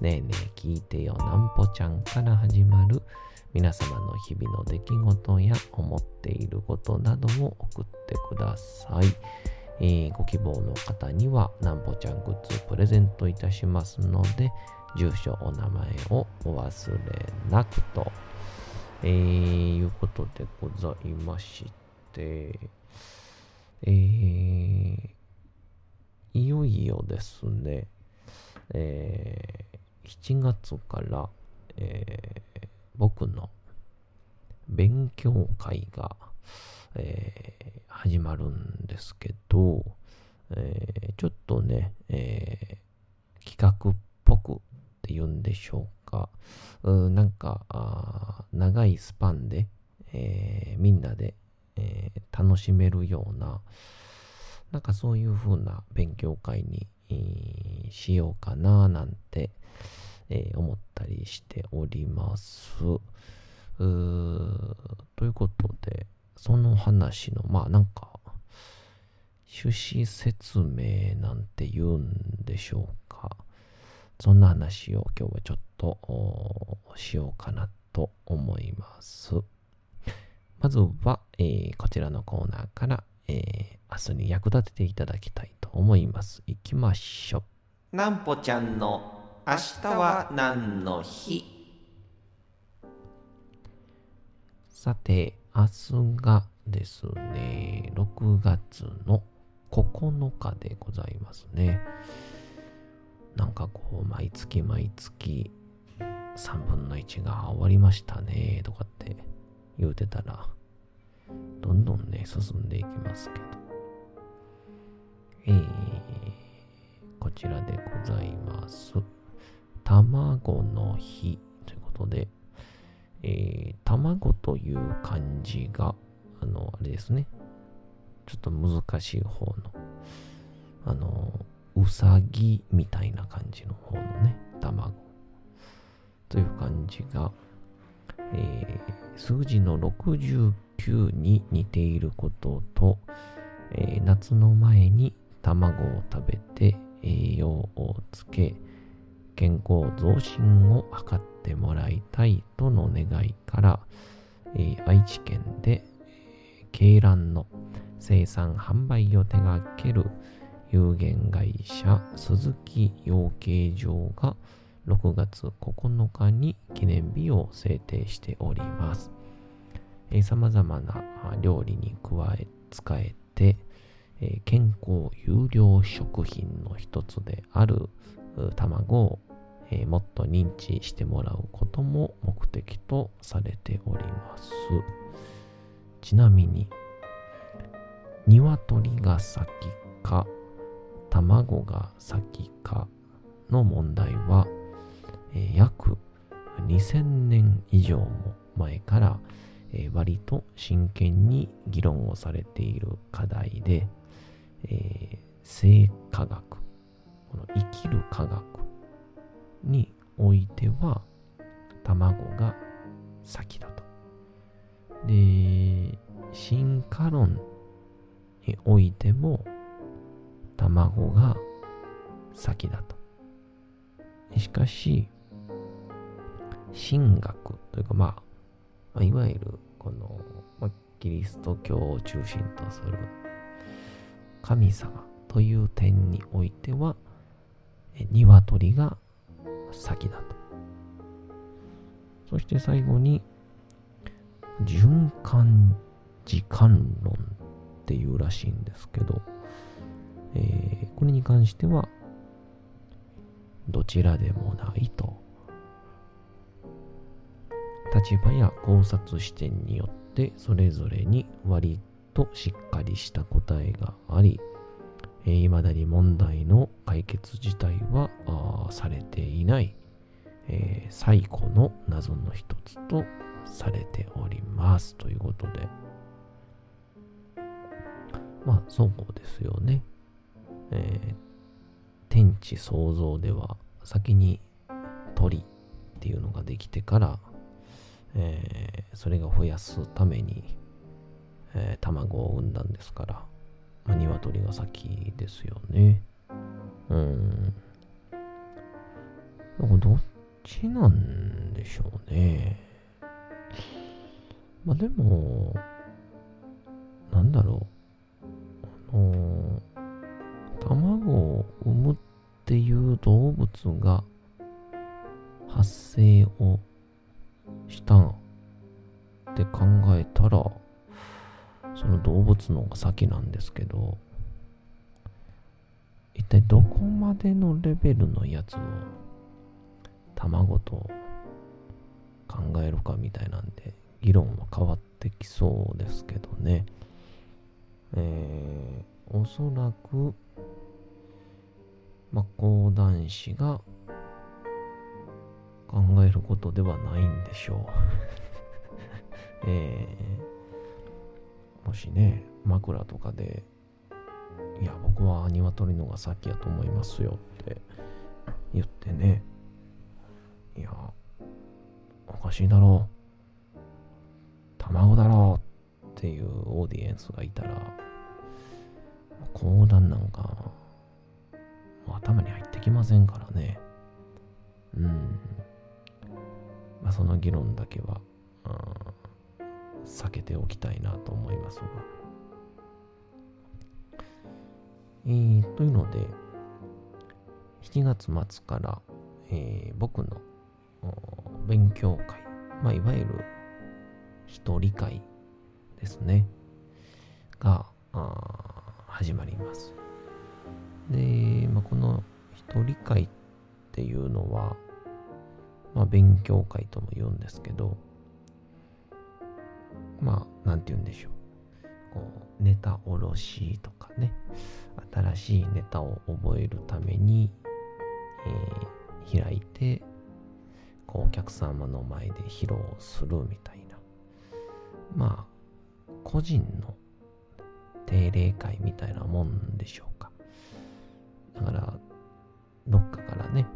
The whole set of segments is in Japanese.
ねえね。え聞いてよなんぽちゃんから始まる皆様の日々の出来事や思っていることなどを送ってください。えー、ご希望の方にはなんぽちゃんグッズプレゼントいたしますので、住所、お名前をお忘れなくと、えー、いうことでございまして、えー、いよいよですね、えー7月から、えー、僕の勉強会が、えー、始まるんですけど、えー、ちょっとね、え企画っぽくって言うんでしょうか。うなんか長いスパンで、えみんなで、え楽しめるような、なんかそういう風な勉強会に、しようかななんて、えー、思ったりしております。ということで、その話の、まあなんか、趣旨説明なんて言うんでしょうか。そんな話を今日はちょっとしようかなと思います。まずは、えー、こちらのコーナーから、えー、明日に役立てていただきたい思います。いきましょう。なんぽちゃんの明日は何の日？さて、明日がですね、6月の9日でございますね。なんかこう、毎月毎月3分の1が終わりましたね、とかって言うてたら、どんどんね、進んでいきますけど。えー、こちらでございます。卵の日ということで、えー、卵という漢字が、あの、あれですね。ちょっと難しい方の、あの、うさぎみたいな感じの方のね、卵という漢字が、えー、数字の69に似ていることと、えー、夏の前に卵を食べて栄養をつけ、健康増進を図ってもらいたいとの願いから、えー、愛知県で、鶏卵の生産販売を手掛ける有限会社鈴木養鶏場が6月9日に記念日を制定しております。さまざまな料理に加え、使えて、えー、健康有料食品の一つである卵をえー、もっと認知してもらうことも目的とされております。ちなみに、鶏が先か、卵が先かの問題は、えー、約2000年以上も前から、えー、割と真剣に議論をされている課題で、えー、生科学、この生きる科学においては卵が先だと。で、進化論においても卵が先だと。しかし、神学というか、まあ、いわゆるこの、まあ、キリスト教を中心とする神様という点においては、鶏が先だとそして最後に、循環時間論っていうらしいんですけど、えー、これに関しては、どちらでもないと。立場や考察視点によってそれぞれに割りとしっかりした答えがあり、えー、未だに問題の解決自体はされていない、えー、最古の謎の一つとされております。ということで。まあそうですよね、えー、天地創造では先に鳥っていうのができてから、えー、それが増やすために、えー、卵を産んだんですからまあ、鶏が先ですよね。うん。なんかどっちなんでしょうね。まあでも、なんだろう。あの卵を産むっていう動物が発生をしたって考えたら、その動物の方が先なんですけど一体どこまでのレベルのやつを卵と考えるかみたいなんで議論は変わってきそうですけどね。えー、おそらくまあ講談師が考えることではないんでしょう。えーもしね、枕とかで、いや、僕は鶏のが先やと思いますよって言ってね、いや、おかしいだろう。卵だろうっていうオーディエンスがいたら、講談なんか、頭に入ってきませんからね。うん。まあ、その議論だけは、うん避けておきたいなと思いますが。えー、というので、7月末から、えー、僕の勉強会、まあ、いわゆる一人会ですね、が始まります。で、まあ、この一人会っていうのは、まあ、勉強会とも言うんですけど、まあ、なんて言うんでしょう。こう、ネタおろしとかね、新しいネタを覚えるために、えー、開いて、こう、お客様の前で披露するみたいな。まあ、個人の定例会みたいなもんでしょうか。だから、どっかからね、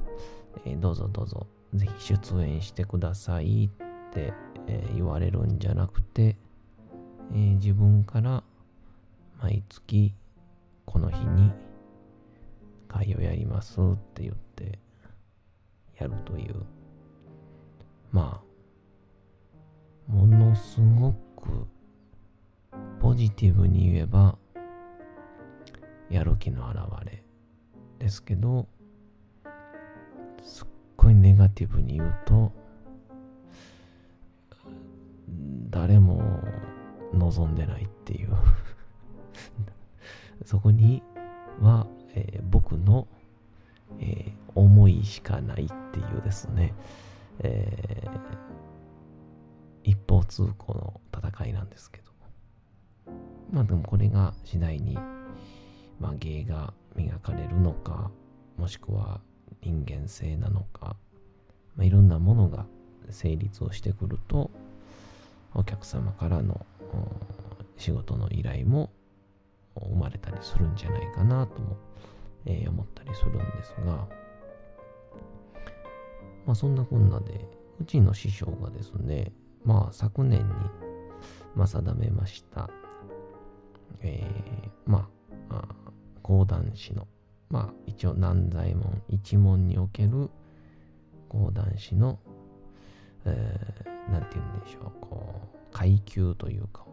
えー、どうぞどうぞ、ぜひ出演してくださいって、え、言われるんじゃなくて、えー、自分から毎月この日に会をやりますって言ってやるという。まあものすごくポジティブに言えばやる気の表れですけどすっごいネガティブに言うと誰も望んでないっていう。そこには、えー、僕の、えー、思いしかないっていうですね、えー、一方通行の戦いなんですけど。まあでもこれが次第に、まあ、芸が磨かれるのかもしくは人間性なのか、まあ、いろんなものが成立をしてくるとお客様からの仕事の依頼も生まれたりするんじゃないかなとも、えー、思ったりするんですが、まあそんなこんなで、うちの師匠がですね、まあ昨年に、まあ、定めました、えー、まあ、講談師の、まあ一応南左衛門一門における講談師の、えー、なんて言うんでしょう、こう、階級というか、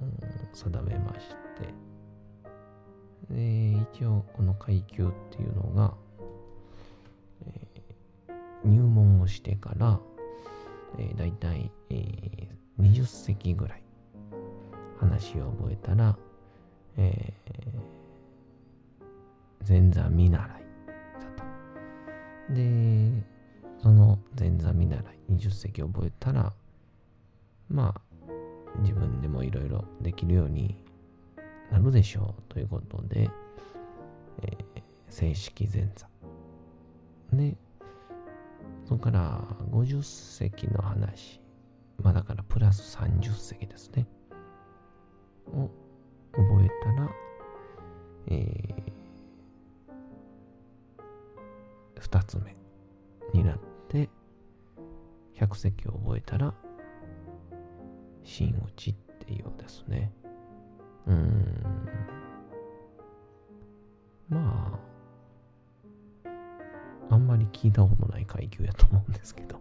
うん、定めまして、で、一応この階級っていうのが、えー、入門をしてから、えー、大体、えー、20席ぐらい話を覚えたら、えー、前座見習いだと。で、その前座見習い20席覚えたら、まあ、自分でもいろいろできるようになるでしょうということで、えー、正式前座。で、そこから50席の話、まあだからプラス30席ですね。を覚えたら、えー、2つ目になってて、100席を覚えたら、真打ちっていうですね。うん。まあ、あんまり聞いたことない階級やと思うんですけど。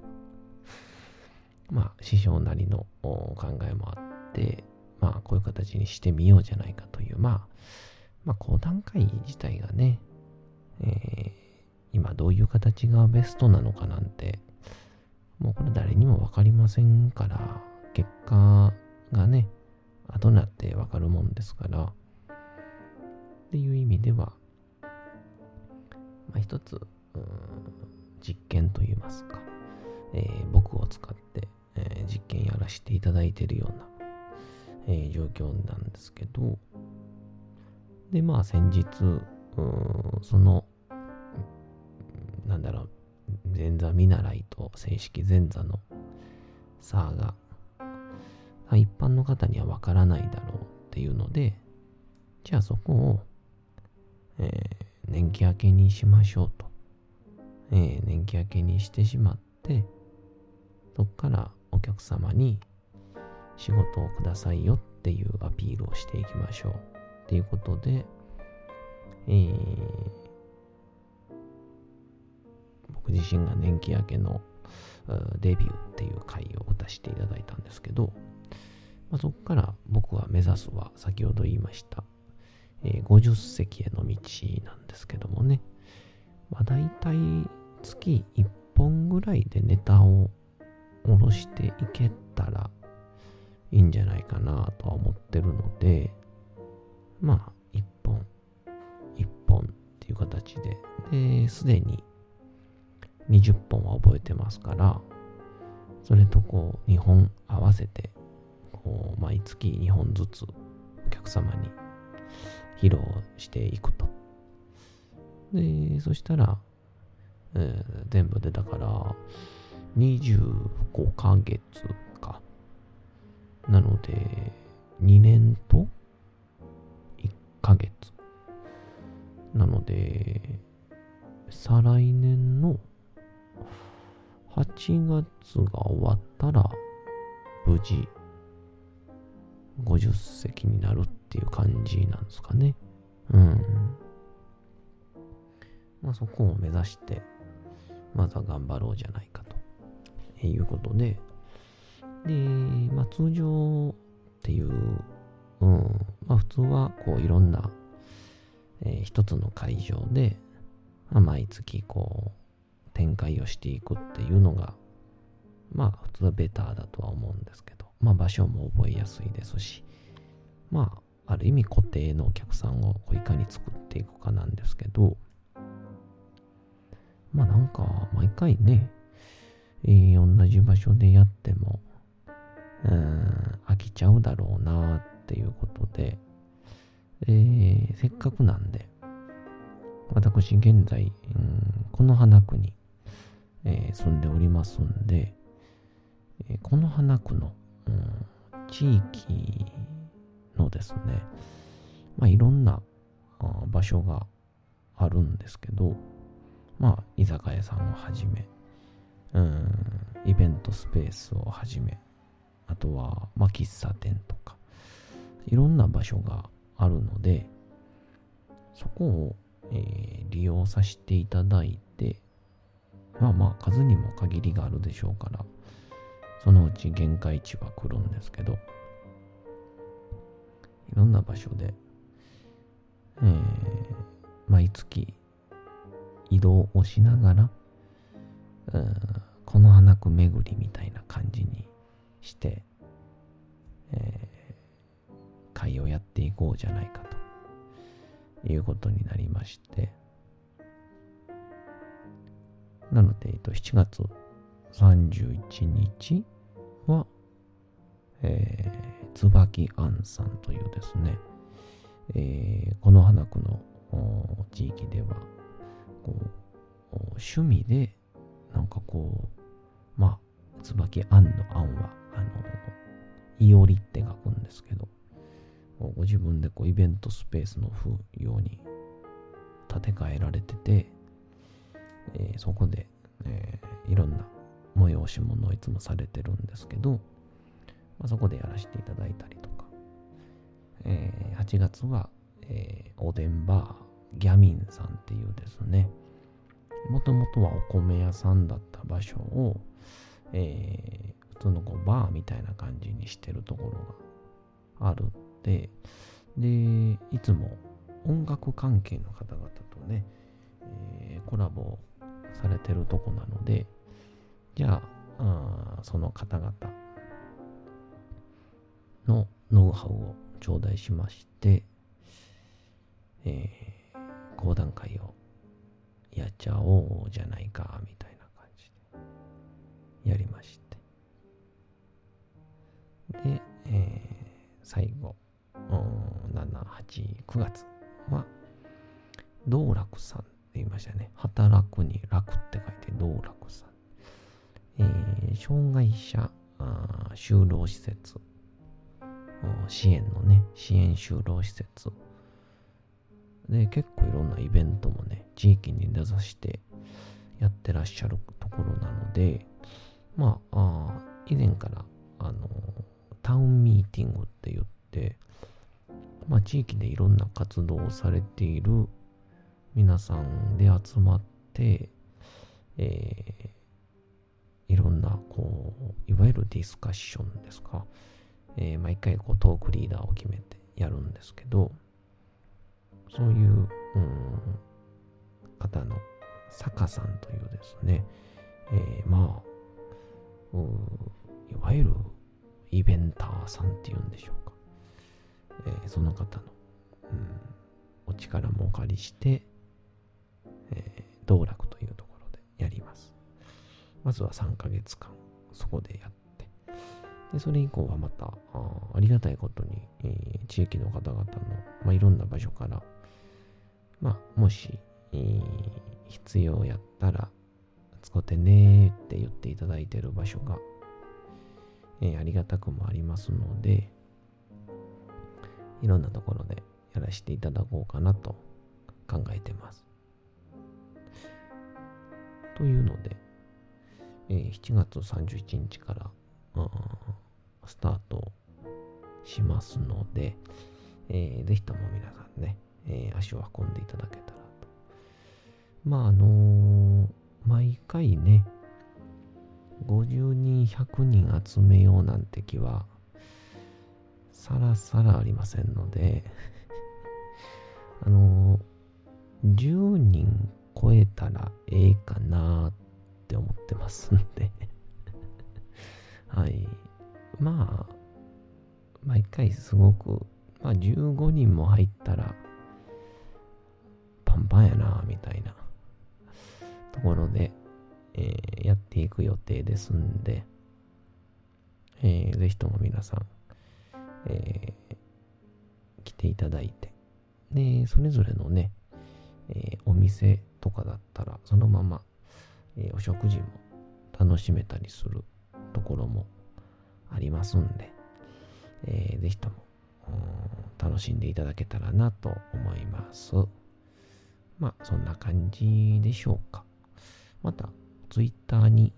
まあ、師匠なりの考えもあって、まあ、こういう形にしてみようじゃないかという、まあ、まあ、講談会自体がね、えー、今どういう形がベストなのかなんて、もうこれ誰にもわかりませんから、結果がね、後になってわかるもんですから、っていう意味では、まあ、一つ、実験といいますか、えー、僕を使って、えー、実験やらせていただいているような、えー、状況なんですけど、で、まあ先日、その、だろう、前座見習いと正式前座の差が一般の方にはわからないだろうっていうので、じゃあそこを、えー、年季明けにしましょうと。えー、年季明けにしてしまって、そこからお客様に仕事をくださいよっていうアピールをしていきましょうっていうことで、えー、僕自身が年季明けのデビューっていう回を打たせていただいたんですけど、まあ、そこから僕は目指すは先ほど言いました、えー、50席への道なんですけどもね、まあ、大体月1本ぐらいでネタを下ろしていけたらいいんじゃないかなとは思ってるので、まあ、1本、1本っていう形で、で、すでに20本は覚えてますから、それとこう、2本合わせてこう毎月2本ずつお客様に披露していくと。で、そしたら、えー、全部でだから25ヶ月か。なので、2年と1ヶ月。なので、再来年の8月が終わったら、無事50席になるっていう感じなんですかね。うん。まあそこを目指して、まずは頑張ろうじゃないかということで、で、まあ通常っていう、うん、まあ普通はこういろんな、えー、一つの会場で、まあ、毎月こう展開をしていくっていうのが、まあ普通はベターだとは思うんですけど、まあ場所も覚えやすいですし、まあ、ある意味固定のお客さんをこういかに作っていくかなんですけど、まあなんか毎回ね、えー、同じ場所でやっても、うん、飽きちゃうだろうなっていうことで、えー、せっかくなんで、私現在、うん、この花区に、えー、住んでおりますんで、えー、この花区の、うん、地域のですね、まあ、いろんな場所があるんですけど、まあ、居酒屋さんをはじめ、うん、イベントスペースをはじめ、あとは、まあ、喫茶店とか、いろんな場所があるので、そこを、えー、利用させていただいて、まあまあ数にも限りがあるでしょうから、そのうち限界値は来るんですけど、いろんな場所で、えー、毎月移動をしながら、この花区巡りみたいな感じにして、えー、会をやっていこうじゃないかということになりまして、なので、えっと、7月31日は、えー、椿庵さんというですね、えー、この花区の地域では、こう、趣味で、なんかこう、まあ、椿庵の庵は、あの、いおりって書くんですけど、ご自分でこうイベントスペースのように建て替えられてて、えー、そこで、えー、いろんな催し物をいつもされてるんですけど、まあ、そこでやらせていただいたりとか、えー、8月は、えー、おでんバーギャミンさんっていうですね、もともとはお米屋さんだった場所を、えー、普通のこうバーみたいな感じにしてるところがあるって、で、いつも音楽関係の方々とね、えー、コラボされてるとこなので、じゃあ、あその方々のノウハウを頂戴しまして、えー、講談会をやっちゃおうじゃないか、みたいな感じでやりまして。で、えー、最後、7、8、9月は、道楽さん言いましたね。働くに楽って書いて道楽さん。えー、障害者就労施設、支援のね、支援就労施設。で、結構いろんなイベントもね、地域に出さしてやってらっしゃるところなので、まあ、あ以前から、あの、タウンミーティングって言って、まあ、地域でいろんな活動をされている皆さんで集まって、えー、いろんな、こう、いわゆるディスカッションですか、えー、毎回こうトークリーダーを決めてやるんですけど、そういう、うん、方の坂さんというですね、えー、まあ、いわゆるイベンターさんっていうんでしょうか。えー、その方の、うん、お力もお借りして、えー、道楽というところでやります。まずは3ヶ月間、そこでやって、でそれ以降はまた、あありがたいことに、えー、地域の方々の、まあ、いろんな場所から、まあ、もし、えー、必要やったら、使ってねって言っていただいている場所が、えー、ありがたくもありますので、いろんなところでやらせていただこうかなと考えてます。というので、えー、7月31日からスタートしますので、えー、ぜひとも皆さんね、えー、足を運んでいただけたらと。まあ、あのー、毎回ね、50人、100人集めようなんて気は、さらさらありませんので あのー、10人超えたらええかなって思ってますんで。はい。まあ、毎回すごく、まあ15人も入ったら、パンパンやな、みたいな。ところで、えー、やっていく予定ですんで、えー、ぜひとも皆さん、えー、来ていただいて、で、それぞれのね、えー、お店とかだったら、そのまま、えー、お食事も楽しめたりするところもありますんで、えー、ぜひとも楽しんでいただけたらなと思います。まあ、そんな感じでしょうか。また、ツイッターに、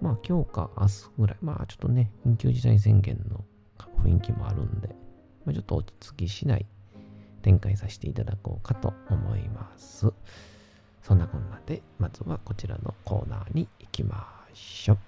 まあ、今日か明日ぐらい、まあ、ちょっとね、緊急事態宣言の雰囲気もあるんで、まあ、ちょっと落ち着きしない展開させていただこうかと思います。そんなこんなで、まずはこちらのコーナーに行きましょう。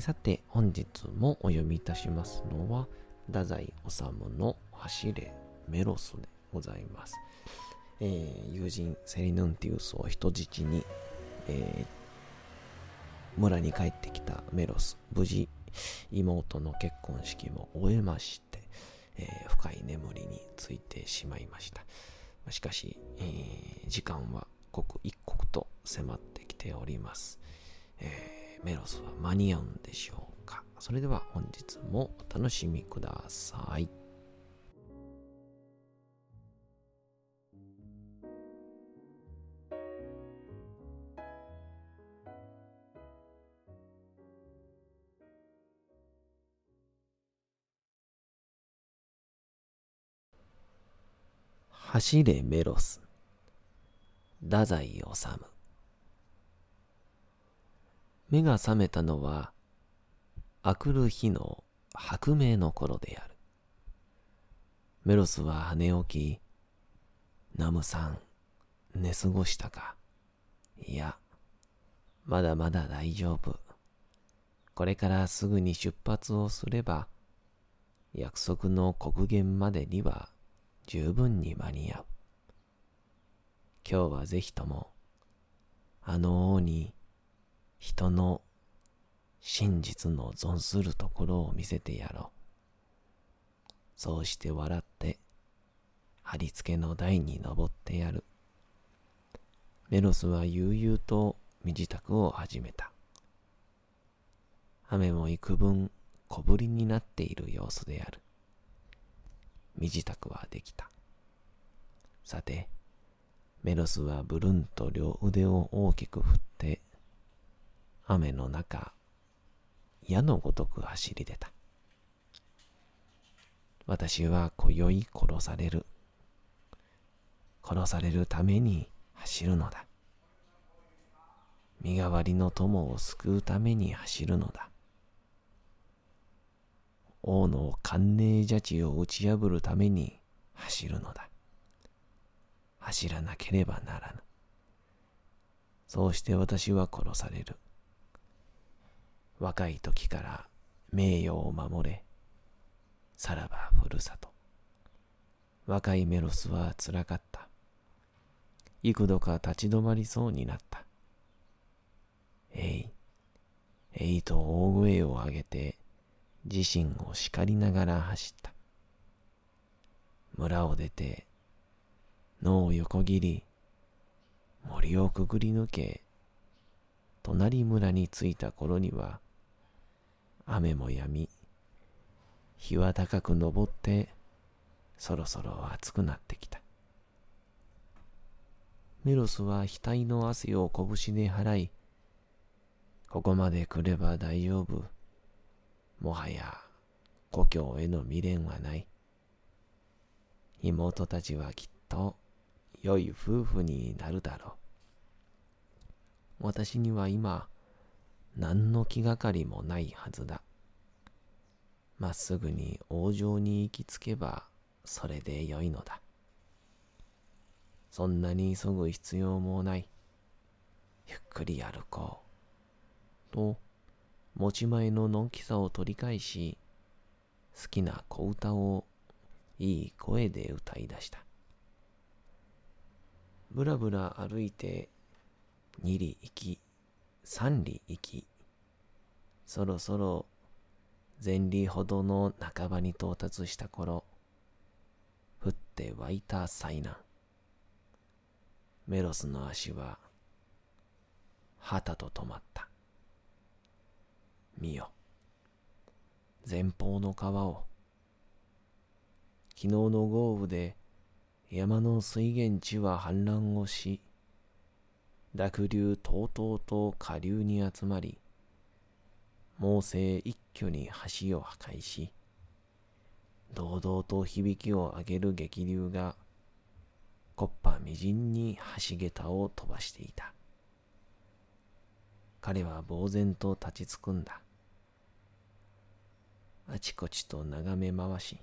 さて、本日もお読みいたしますのは、太宰治の走れメロスでございます。えー、友人セリヌンティウスを人質に、えー、村に帰ってきたメロス、無事妹の結婚式も終えまして、えー、深い眠りについてしまいました。しかし、え、時間は刻一刻と迫ってきております。えー、メロスは間に合うんでしょうか？それでは本日もお楽しみください。走れメロス。太宰治。目が覚めたのはあくる日の白明の頃である。メロスは寝起き、ナムさん、寝過ごしたか？いや、まだまだ大丈夫。これからすぐに出発をすれば、約束の国限までには十分に間に合う。今日はぜひとも、あの王に人の真実の存するところを見せてやろう。そうして笑って、貼り付けの台に登ってやる。メロスは悠々と身支度を始めた。雨も幾分小ぶりになっている様子である。身支度はできた。さて、メロスはブルンと両腕を大きく振って、雨の中、矢のごとく走り出た。私は今宵殺される。殺されるために走るのだ。身代わりの友を救うために走るのだ。王の寒冷邪地を打ち破るために走るのだ。走らなければならぬ。そうして私は殺される。若い時から名誉を守れ。さらばふるさと。若いメロスはつらかった。幾度か立ち止まりそうになった。えい、えいと大声を上げて自身を叱りながら走った。村を出て、野を横切り、森をくぐり抜け、隣村に着いた頃には、雨も止み、日は高く昇って、そろそろ暑くなってきた。メロスは額の汗を拳で払い、ここまで来れば大丈夫。もはや故郷への未練はない。妹たちはきっと良い夫婦になるだろう。私には今、何の気がかりもないはずだ。まっすぐに王城に行き着けばそれでよいのだ。そんなに急ぐ必要もない。ゆっくり歩こう。と、持ち前ののんきさを取り返し、好きな小歌をいい声で歌い出した。ぶらぶら歩いて、二里行き、三里行き、そろそろ前里ほどの半ばに到達した頃、降って湧いた災難。メロスの足は、旗と止まった。見よ。前方の川を。昨日の豪雨で山の水源地は氾濫をし、濁流とうとうと下流に集まり、猛省一挙に橋を破壊し、堂々と響きを上げる激流が、木っ端みじんに橋桁を飛ばしていた。彼は呆然と立ちつくんだ。あちこちと眺め回し、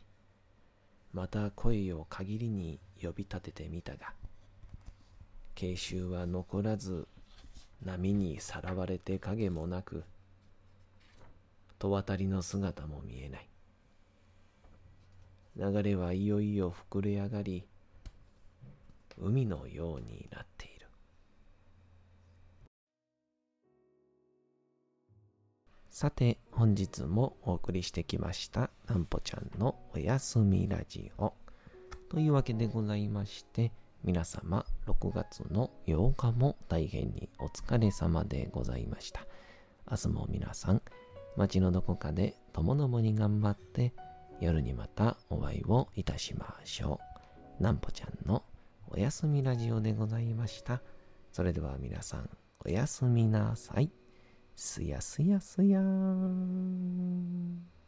また声を限りに呼び立ててみたが、慶州は残らず波にさらわれて影もなく、戸渡りの姿も見えない。流れはいよいよ膨れ上がり、海のようになっている。さて、本日もお送りしてきました、なんぽちゃんのおやすみラジオ。というわけでございまして、皆様、6月の8日も大変にお疲れ様でございました。明日も皆さん、街のどこかでともどもに頑張って、夜にまたお会いをいたしましょう。なんぽちゃんのおやすみラジオでございました。それでは皆さん、おやすみなさい。すやすやすやーん。